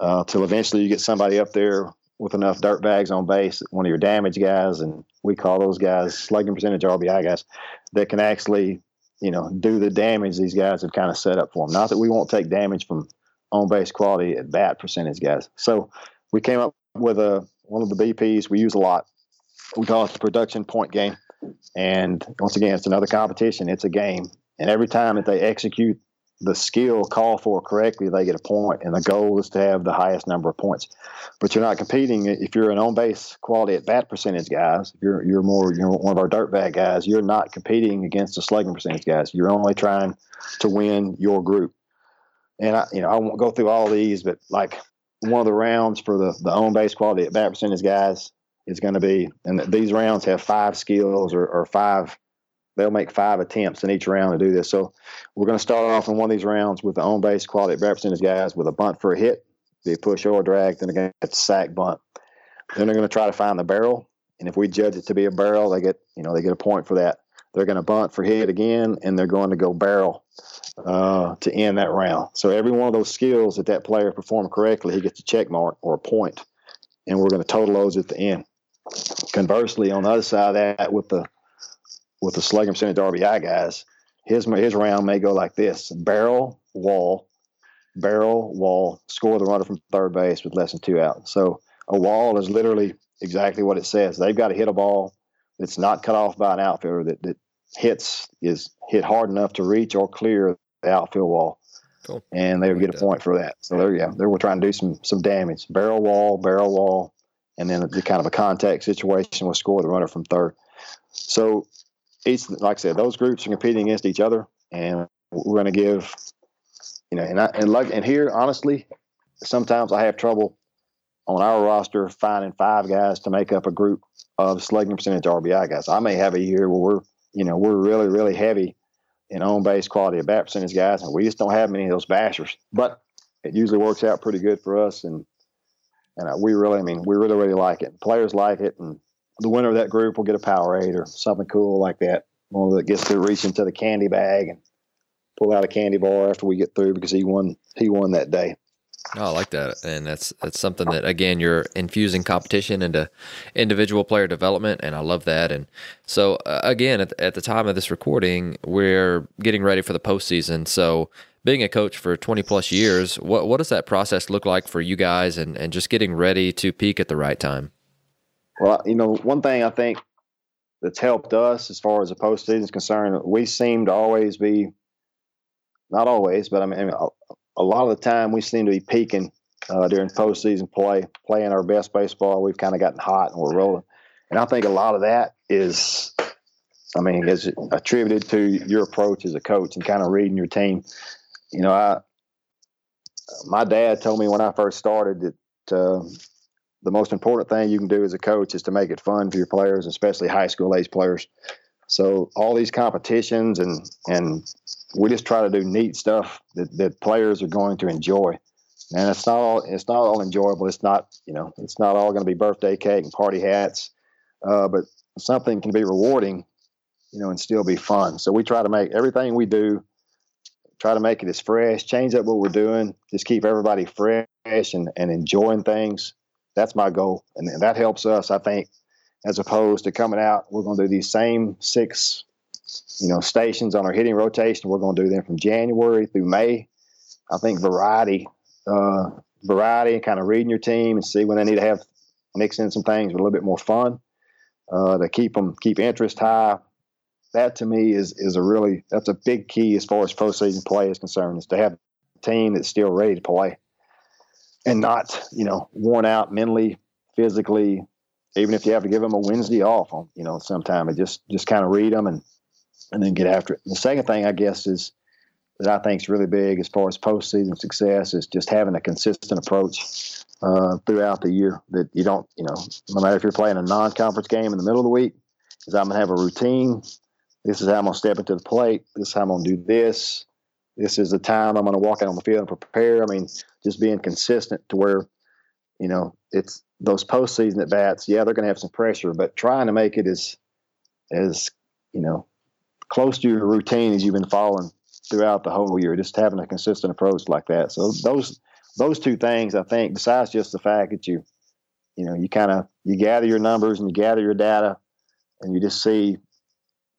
uh, till eventually you get somebody up there with enough dirt bags on base, one of your damage guys, and we call those guys slugging percentage RBI guys that can actually, you know, do the damage these guys have kind of set up for them. Not that we won't take damage from on base quality at bat percentage guys. So we came up with a one of the BPs we use a lot. We call it the production point game. And once again, it's another competition. It's a game. And every time that they execute the skill called for correctly, they get a point. And the goal is to have the highest number of points. But you're not competing if you're an on base quality at bat percentage guys. You're you're more you're one of our dirt bag guys. You're not competing against the slugging percentage guys. You're only trying to win your group. And I, you know, I won't go through all these, but like one of the rounds for the the on base quality at bat percentage guys is going to be, and these rounds have five skills or, or five. They'll make five attempts in each round to do this. So we're going to start off in one of these rounds with the on base quality at bat percentage guys with a bunt for a hit, be a push or a drag. Then get the sack bunt. Then they're going to try to find the barrel, and if we judge it to be a barrel, they get you know they get a point for that. They're going to bunt for hit again, and they're going to go barrel uh, to end that round. So every one of those skills that that player performed correctly, he gets a check mark or a point, and we're going to total those at the end. Conversely, on the other side of that, with the with the slugging percentage RBI guys, his his round may go like this: barrel wall, barrel wall, score the runner from third base with less than two outs. So a wall is literally exactly what it says. They've got to hit a ball that's not cut off by an outfielder that, that hits is hit hard enough to reach or clear the outfield wall. Cool. And they would get a point for that. So there, yeah, they were trying to do some some damage. Barrel wall, barrel wall, and then the kind of a contact situation will score the runner from third. So each, like I said, those groups are competing against each other, and we're going to give, you know, and I, and like and here, honestly, sometimes I have trouble on our roster finding five guys to make up a group of slugging percentage RBI guys. I may have a year where we're, you know, we're really, really heavy in on base quality of bat percentage guys, and we just don't have many of those bashers. But it usually works out pretty good for us, and and uh, we really, I mean, we really, really like it. Players like it, and the winner of that group will get a Powerade or something cool like that. One that gets to reach into the candy bag and pull out a candy bar after we get through because he won. He won that day. Oh, I like that, and that's that's something that again you're infusing competition into individual player development, and I love that. And so uh, again, at, at the time of this recording, we're getting ready for the postseason. So being a coach for 20 plus years, what what does that process look like for you guys, and and just getting ready to peak at the right time? Well, you know, one thing I think that's helped us as far as the postseason is concerned, we seem to always be, not always, but I mean, a lot of the time we seem to be peaking uh, during postseason play, playing our best baseball. We've kind of gotten hot and we're rolling. And I think a lot of that is, I mean, is attributed to your approach as a coach and kind of reading your team. You know, I, my dad told me when I first started that uh, the most important thing you can do as a coach is to make it fun for your players, especially high school age players. So all these competitions and and we just try to do neat stuff that, that players are going to enjoy. And it's not all it's not all enjoyable. It's not you know it's not all going to be birthday cake and party hats, uh, but something can be rewarding, you know, and still be fun. So we try to make everything we do, try to make it as fresh. Change up what we're doing. Just keep everybody fresh and and enjoying things. That's my goal, and, and that helps us. I think, as opposed to coming out, we're going to do these same six you know, stations on our hitting rotation. We're going to do them from January through May. I think variety, uh, variety, and kind of reading your team and see when they need to have mix in some things with a little bit more fun uh, to keep them keep interest high. That to me is is a really that's a big key as far as postseason play is concerned is to have a team that's still ready to play and not you know worn out mentally, physically, even if you have to give them a Wednesday off on, you know, sometime, and just just kind of read them and and then get after it. The second thing, I guess, is that I think is really big as far as postseason success is just having a consistent approach uh, throughout the year. That you don't, you know, no matter if you're playing a non-conference game in the middle of the week, is I'm gonna have a routine. This is how I'm gonna step into the plate. This is how I'm gonna do this. This is the time I'm gonna walk out on the field and prepare. I mean, just being consistent to where, you know, it's those postseason at bats. Yeah, they're gonna have some pressure, but trying to make it as as you know close to your routine as you've been following throughout the whole year. Just having a consistent approach like that. So those those two things, I think, besides just the fact that you, you know, you kind of you gather your numbers and you gather your data, and you just see,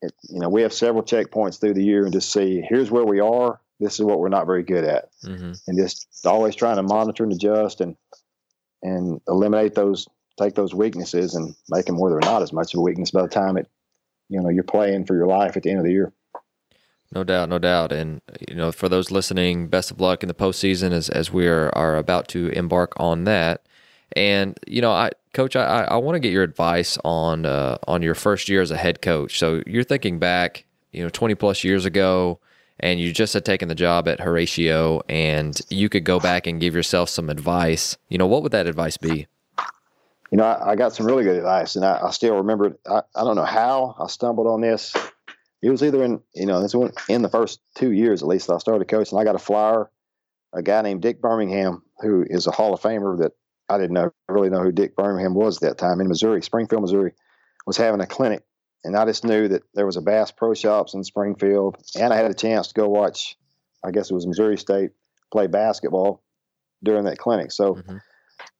it, you know, we have several checkpoints through the year and just see here's where we are. This is what we're not very good at, mm-hmm. and just always trying to monitor and adjust and and eliminate those, take those weaknesses and make them where they're not as much of a weakness by the time it, you know, you're playing for your life at the end of the year. No doubt, no doubt. And you know, for those listening, best of luck in the postseason as as we are, are about to embark on that. And you know, I coach, I, I want to get your advice on uh, on your first year as a head coach. So you're thinking back, you know, 20 plus years ago, and you just had taken the job at Horatio, and you could go back and give yourself some advice. You know, what would that advice be? You know, I, I got some really good advice, and I, I still remember. I, I don't know how I stumbled on this it was either in you know this one in the first two years at least I started coaching. I got a flyer, a guy named Dick Birmingham who is a Hall of Famer that I didn't know really know who Dick Birmingham was at that time in Missouri, Springfield, Missouri, was having a clinic, and I just knew that there was a Bass Pro Shops in Springfield, and I had a chance to go watch, I guess it was Missouri State play basketball during that clinic. So mm-hmm.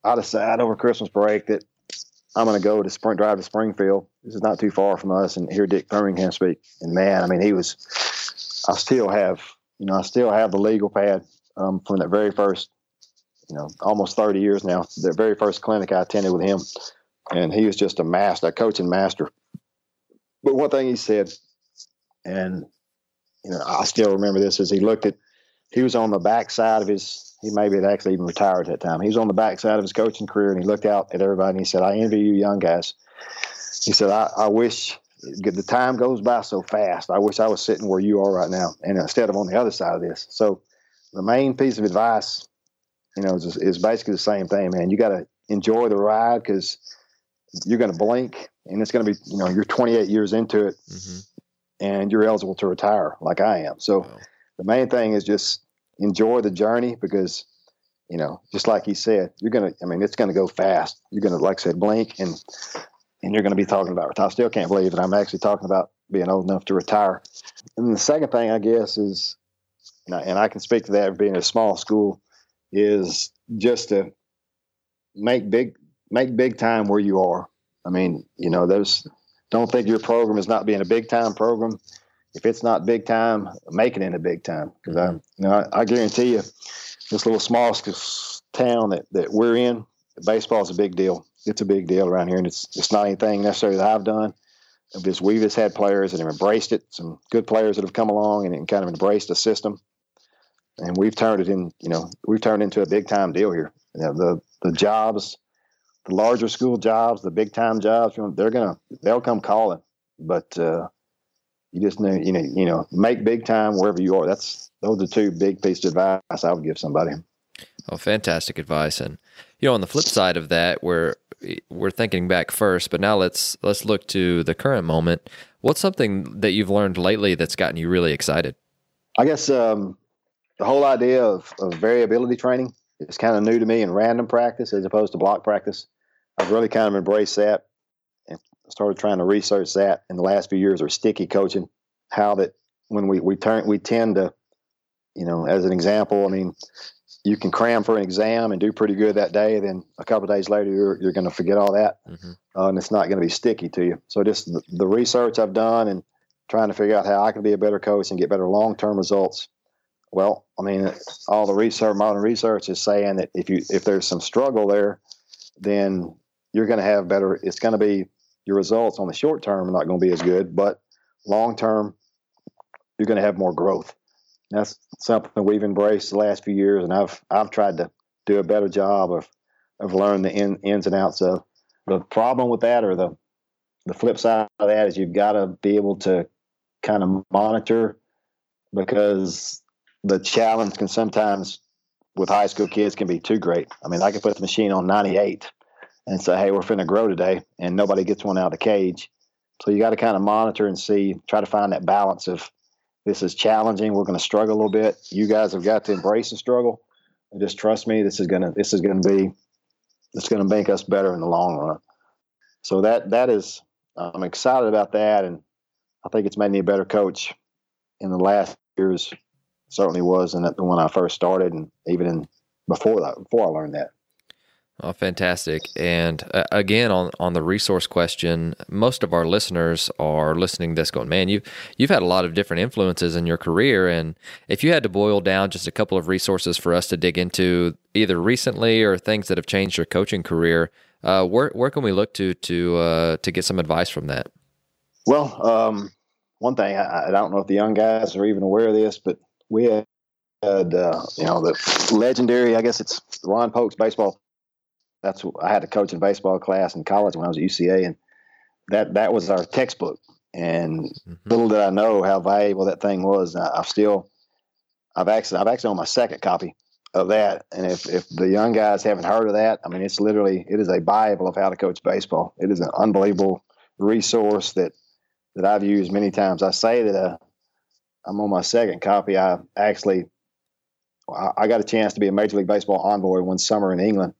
I decided over Christmas break that I'm going to go to Sprint Drive to Springfield. This is not too far from us, and hear Dick Birmingham speak. And man, I mean, he was. I still have, you know, I still have the legal pad um, from that very first, you know, almost 30 years now. The very first clinic I attended with him, and he was just a master, a coaching master. But one thing he said, and you know, I still remember this, is he looked at, he was on the back side of his he maybe had actually even retired at that time. He was on the backside of his coaching career and he looked out at everybody and he said, I envy you young guys. He said, I, I wish the time goes by so fast. I wish I was sitting where you are right now and instead of on the other side of this. So the main piece of advice, you know, is, is basically the same thing, man. You got to enjoy the ride because you're going to blink and it's going to be, you know, you're 28 years into it mm-hmm. and you're eligible to retire like I am. So wow. the main thing is just enjoy the journey because you know just like he said you're gonna i mean it's gonna go fast. You're gonna like i said blink and and you're gonna be talking about i still can't believe that i'm actually talking about being old enough to retire. And the second thing i guess is and i can speak to that being a small school is just to make big make big time where you are. I mean you know there's don't think your program is not being a big time program if it's not big time, make it into big time. Because I, you know, I, I, guarantee you, this little small town that, that we're in, baseball is a big deal. It's a big deal around here, and it's it's not anything necessarily that I've done. Just we've just had players that have embraced it. Some good players that have come along and, and kind of embraced the system, and we've turned it in. You know, we've turned into a big time deal here. You know, the the jobs, the larger school jobs, the big time jobs, they're gonna they'll come calling. But uh, you just know, you know, you know, make big time wherever you are. That's those are two big pieces of advice I would give somebody. Oh, fantastic advice! And you know, on the flip side of that, we're we're thinking back first, but now let's let's look to the current moment. What's something that you've learned lately that's gotten you really excited? I guess um, the whole idea of, of variability training is kind of new to me in random practice as opposed to block practice. I've really kind of embraced that started trying to research that in the last few years or sticky coaching, how that when we, we turn, we tend to, you know, as an example, I mean, you can cram for an exam and do pretty good that day. Then a couple days later, you're, you're going to forget all that mm-hmm. uh, and it's not going to be sticky to you. So just the, the, research I've done and trying to figure out how I can be a better coach and get better long-term results. Well, I mean, all the research, modern research is saying that if you, if there's some struggle there, then you're going to have better, it's going to be your results on the short term are not going to be as good, but long term, you're going to have more growth. that's something we've embraced the last few years, and I've I've tried to do a better job of of learning the in, ins and outs of. the problem with that, or the the flip side of that, is you've got to be able to kind of monitor because the challenge can sometimes with high school kids can be too great. I mean, I can put the machine on 98 and say, hey, we're finna grow today, and nobody gets one out of the cage. So you got to kind of monitor and see, try to find that balance of this is challenging. We're going to struggle a little bit. You guys have got to embrace the struggle. And just trust me. This is gonna this is gonna be it's gonna make us better in the long run. So that that is I'm excited about that, and I think it's made me a better coach in the last years. Certainly was in the when I first started, and even in before that before I learned that. Oh, fantastic! And uh, again, on on the resource question, most of our listeners are listening this, going, "Man, you you've had a lot of different influences in your career." And if you had to boil down just a couple of resources for us to dig into, either recently or things that have changed your coaching career, uh, where where can we look to to uh, to get some advice from that? Well, um, one thing I, I, don't know if the young guys are even aware of this, but we had, uh, you know the legendary, I guess it's Ron Polk's baseball that's I had to coach in baseball class in college when I was at UCA, and that that was our textbook. And mm-hmm. little did I know how valuable that thing was. I've still, I've actually, I've actually on my second copy of that. And if if the young guys haven't heard of that, I mean, it's literally it is a bible of how to coach baseball. It is an unbelievable resource that that I've used many times. I say that uh, I'm on my second copy. I actually I got a chance to be a Major League Baseball envoy one summer in England,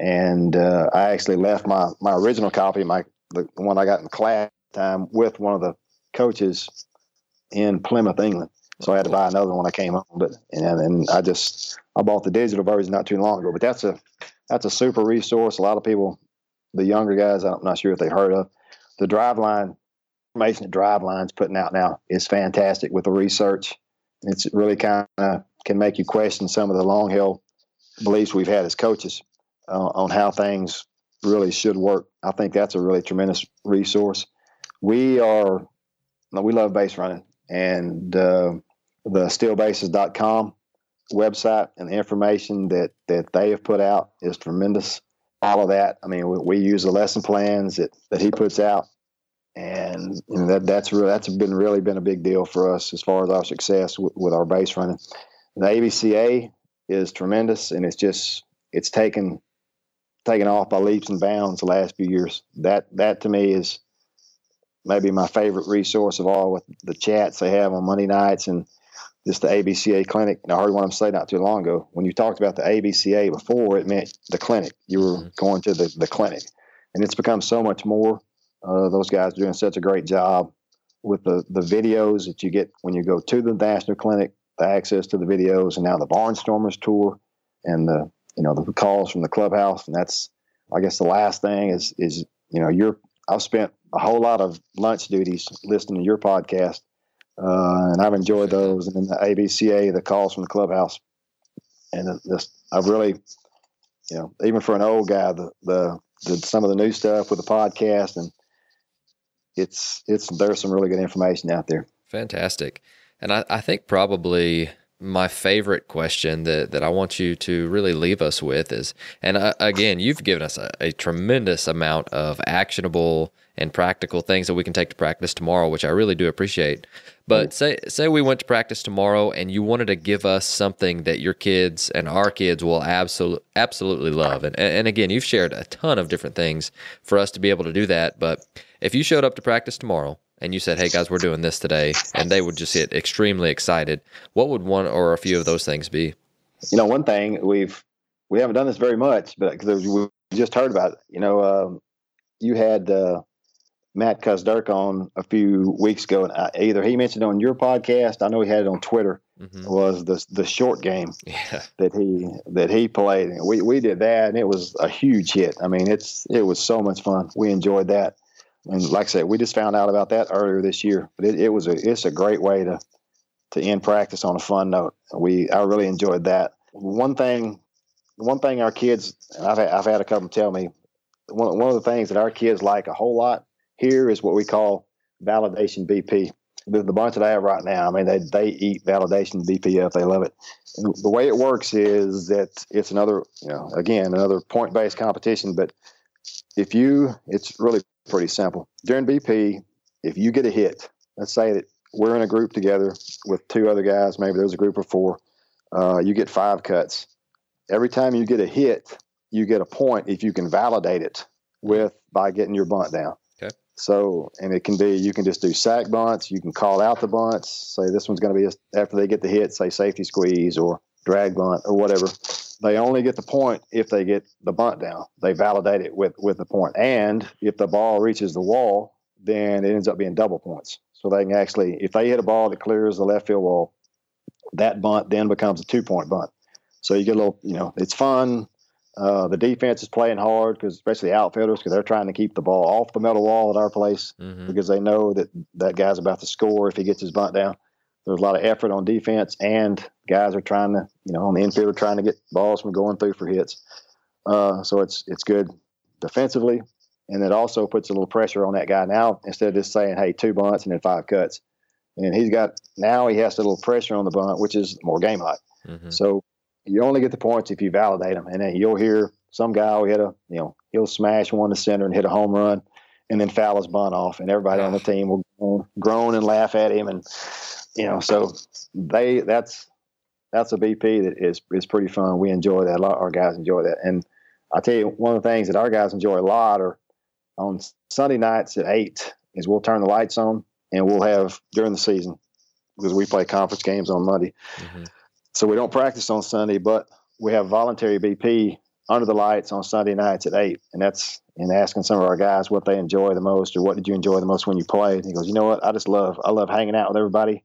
and uh, I actually left my my original copy, my the one I got in class time, with one of the coaches in Plymouth, England. So I had to buy another one when I came home. But and, and I just I bought the digital version not too long ago. But that's a that's a super resource. A lot of people, the younger guys, I'm not sure if they heard of the Driveline information that Driveline's putting out now is fantastic with the research. It's really kind of can make you question some of the long held beliefs we've had as coaches uh, on how things really should work. I think that's a really tremendous resource. We are, we love base running, and uh, the steelbases.com website and the information that, that they have put out is tremendous. All of that. I mean, we, we use the lesson plans that, that he puts out, and you know, that that's really that's been really been a big deal for us as far as our success with, with our base running. The ABCA is tremendous, and it's just it's taken taken off by leaps and bounds the last few years. That that to me is maybe my favorite resource of all with the chats they have on Monday nights and just the ABCA clinic. And I heard one of them say not too long ago when you talked about the ABCA before, it meant the clinic. You were mm-hmm. going to the, the clinic, and it's become so much more. Uh, those guys are doing such a great job with the the videos that you get when you go to the national clinic, the access to the videos, and now the Barnstormers tour and the you know the calls from the clubhouse, and that's I guess the last thing is is you know you're I've spent a whole lot of lunch duties listening to your podcast, uh, and I've enjoyed those, and then the ABCA, the calls from the clubhouse, and this I've really you know even for an old guy the the, the some of the new stuff with the podcast and it's it's there's some really good information out there. Fantastic. And I, I think probably my favorite question that, that I want you to really leave us with is, and uh, again, you've given us a, a, tremendous amount of actionable and practical things that we can take to practice tomorrow, which I really do appreciate. But say say we went to practice tomorrow, and you wanted to give us something that your kids and our kids will absolutely absolutely love. And and again, you've shared a ton of different things for us to be able to do that. But if you showed up to practice tomorrow and you said, "Hey guys, we're doing this today," and they would just get extremely excited, what would one or a few of those things be? You know, one thing we've we haven't done this very much, but because we just heard about it. You know, um, you had uh, Matt Kuzdirk on a few weeks ago, and I, either he mentioned on your podcast, I know he had it on Twitter. Mm-hmm. Was the the short game yeah. that he that he played? We we did that, and it was a huge hit. I mean, it's it was so much fun. We enjoyed that and like I said, we just found out about that earlier this year. But it, it was a it's a great way to to end practice on a fun note. We I really enjoyed that. One thing, one thing our kids, and I've had, I've had a couple tell me, one one of the things that our kids like a whole lot here is what we call validation BP. The, the bunch that I have right now, I mean, they they eat validation BPF. They love it. The way it works is that it's another, you know, again another point based competition, but if you, it's really pretty simple. During BP, if you get a hit, let's say that we're in a group together with two other guys, maybe there's a group of four, uh, you get five cuts. Every time you get a hit, you get a point if you can validate it with by getting your bunt down. Okay. So, and it can be you can just do sack bunts. You can call out the bunts. Say this one's going to be after they get the hit. Say safety squeeze or drag bunt or whatever. They only get the point if they get the bunt down. They validate it with with the point. And if the ball reaches the wall, then it ends up being double points. So they can actually, if they hit a ball that clears the left field wall, that bunt then becomes a two point bunt. So you get a little, you know, it's fun. Uh, the defense is playing hard because, especially the outfielders, because they're trying to keep the ball off the metal wall at our place Mm-hmm. because they know that that guy's about to score if he gets his bunt down. There's a lot of effort on defense, and guys are trying to, you know, on the infield, are trying to get balls from going through for hits. Uh, so it's it's good defensively, and it also puts a little pressure on that guy now instead of just saying, "Hey, two bunts and then five cuts." And he's got now he has a little pressure on the bunt, which is more game like. Mm-hmm. So you only get the points if you validate them, and then you'll hear some guy will hit a, you know, he'll smash one to center and hit a home run, and then foul his bunt off, and everybody on the team will groan- groan and laugh at him, and you know, so they that's that's a BP that is is pretty fun. We enjoy that. A lot our guys enjoy that, and I tell you, one of the things that our guys enjoy a lot are on Sunday nights at eight is we'll turn the lights on and we'll have during the season because we play conference games on Monday. Mm-hmm. So we don't practice on Sunday, but we have voluntary BP under the lights on Sunday nights at eight, and that's and asking some of our guys what they enjoy the most or what did you enjoy the most when you played. And he goes, you know what, I just love I love hanging out with everybody,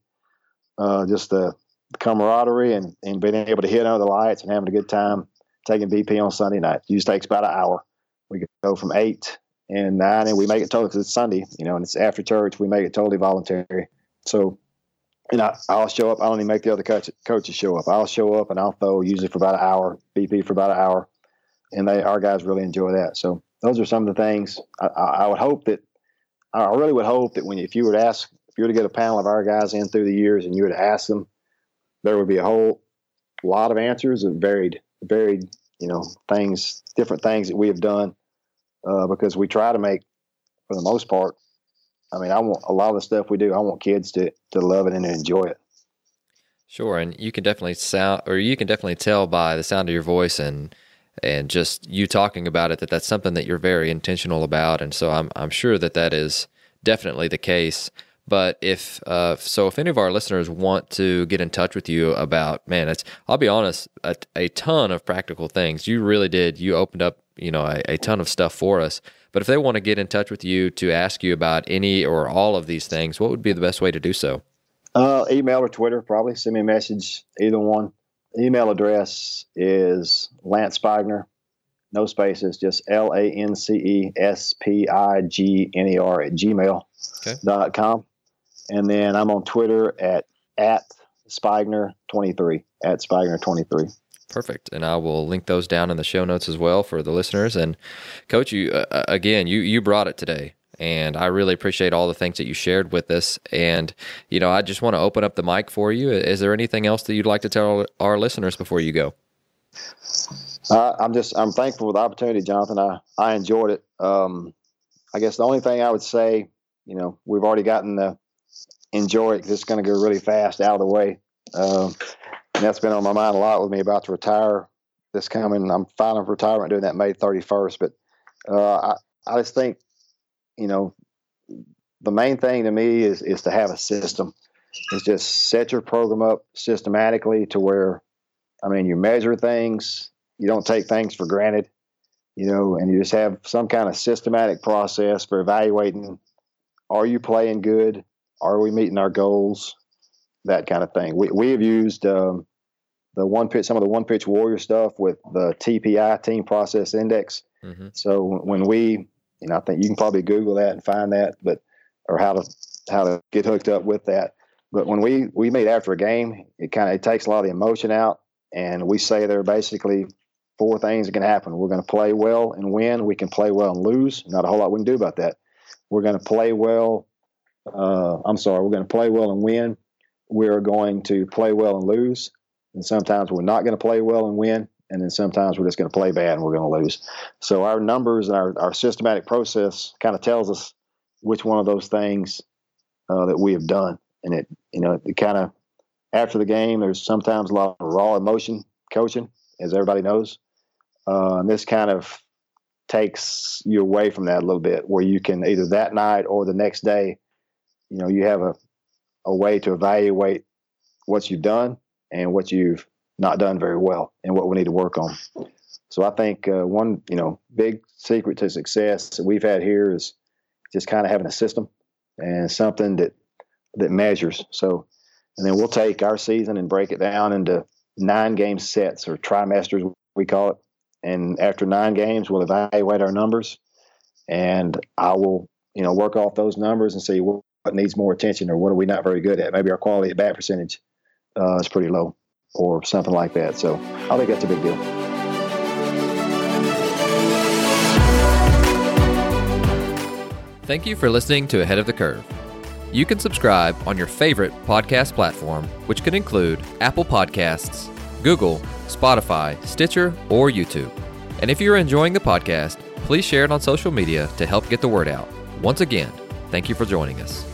uh, just the camaraderie and and being able to hit under the lights and having a good time taking BP on Sunday night. It usually takes about an hour. We go from eight and nine, and we make it totally because it's Sunday, you know, and it's after church. We make it totally voluntary. So and I, I'll show up. I don't even make the other coach, coaches show up. I'll show up and I'll throw usually for about an hour, BP for about an hour, and they our guys really enjoy that. So those are some of the things I, I, I would hope that I really would hope that when if you were to ask if you were to get a panel of our guys in through the years and you were to ask them, there would be a whole lot of answers of varied varied you know things, different things that we have done uh, because we try to make for the most part I mean, I want a lot of the stuff we do. I want kids to to love it and enjoy it. Sure, and you can definitely sound, or you can definitely tell by the sound of your voice and and just you talking about it that that's something that you're very intentional about, and so I'm I'm sure that that is definitely the case. But if uh, so, if any of our listeners want to get in touch with you about, man, it's I'll be honest, a, a ton of practical things. You really did. You opened up, you know, a, a ton of stuff for us. But if they want to get in touch with you to ask you about any or all of these things, what would be the best way to do so? Uh, email or Twitter, probably. Send me a message, either one. Email address is Lance Spigner, no spaces, just L A N C E S P I G N E R at gmail Okay. dot com. And then I'm on Twitter at at Spigner23, at Spigner23. Perfect, and I will link those down in the show notes as well for the listeners. And Coach, you uh, again, you you brought it today, and I really appreciate all the things that you shared with us. And you know, I just want to open up the mic for you. Is there anything else that you'd like to tell our listeners before you go? Uh, I'm just I'm thankful for the opportunity, Jonathan. I I enjoyed it. Um, I guess the only thing I would say, you know, we've already gotten the enjoy it 'cause it's going to go really fast out of the way. Um, and that's been on my mind a lot with me about to retire this coming. I'm filing for retirement doing that May 31st. But uh, I, I just think, you know, the main thing to me is is to have a system. Is just set your program up systematically to where, I mean, you measure things, you don't take things for granted, you know, and you just have some kind of systematic process for evaluating: Are you playing good? Are we meeting our goals? That kind of thing. We we have used um, the one pitch, some of the one pitch warrior stuff with the TPI Team Process Index. Mm-hmm. So when we, you know, I think you can probably Google that and find that, but or how to how to get hooked up with that. But when we we meet after a game, it kind of it takes a lot of the emotion out, and we say there are basically four things that can happen. We're going to play well and win. We can play well and lose. Not a whole lot we can do about that. We're going to play well. Uh, I'm sorry. We're going to play well and win. We're going to play well and lose. And sometimes we're not going to play well and win. and then sometimes we're just going to play bad and we're going to lose. So our numbers and our, our systematic process kind of tells us which one of those things uh, that we have done, and it you know it kind of after the game there's sometimes a lot of raw emotion coaching, as everybody knows, uh, and this kind of takes you away from that a little bit, where you can either that night or the next day, you know, you have a a way to evaluate what you've done and what you've not done very well and what we need to work on. So I think uh, one, you know, big secret to success that we've had here is just kind of having a system and something that that measures. So, and then we'll take our season and break it down into nine game sets or trimesters, we call it. And after nine games, we'll evaluate our numbers, and I will, you know, work off those numbers and see what, needs more attention or what are we not very good at. Maybe our quality at bat percentage uh, is pretty low or something like that. So I think that's a big deal. Thank you for listening to Ahead of the Curve. You can subscribe on your favorite podcast platform, which can include Apple Podcasts, Google, Spotify, Stitcher, or YouTube. And if you're enjoying the podcast, please share it on social media to help get the word out. Once again, thank you for joining us.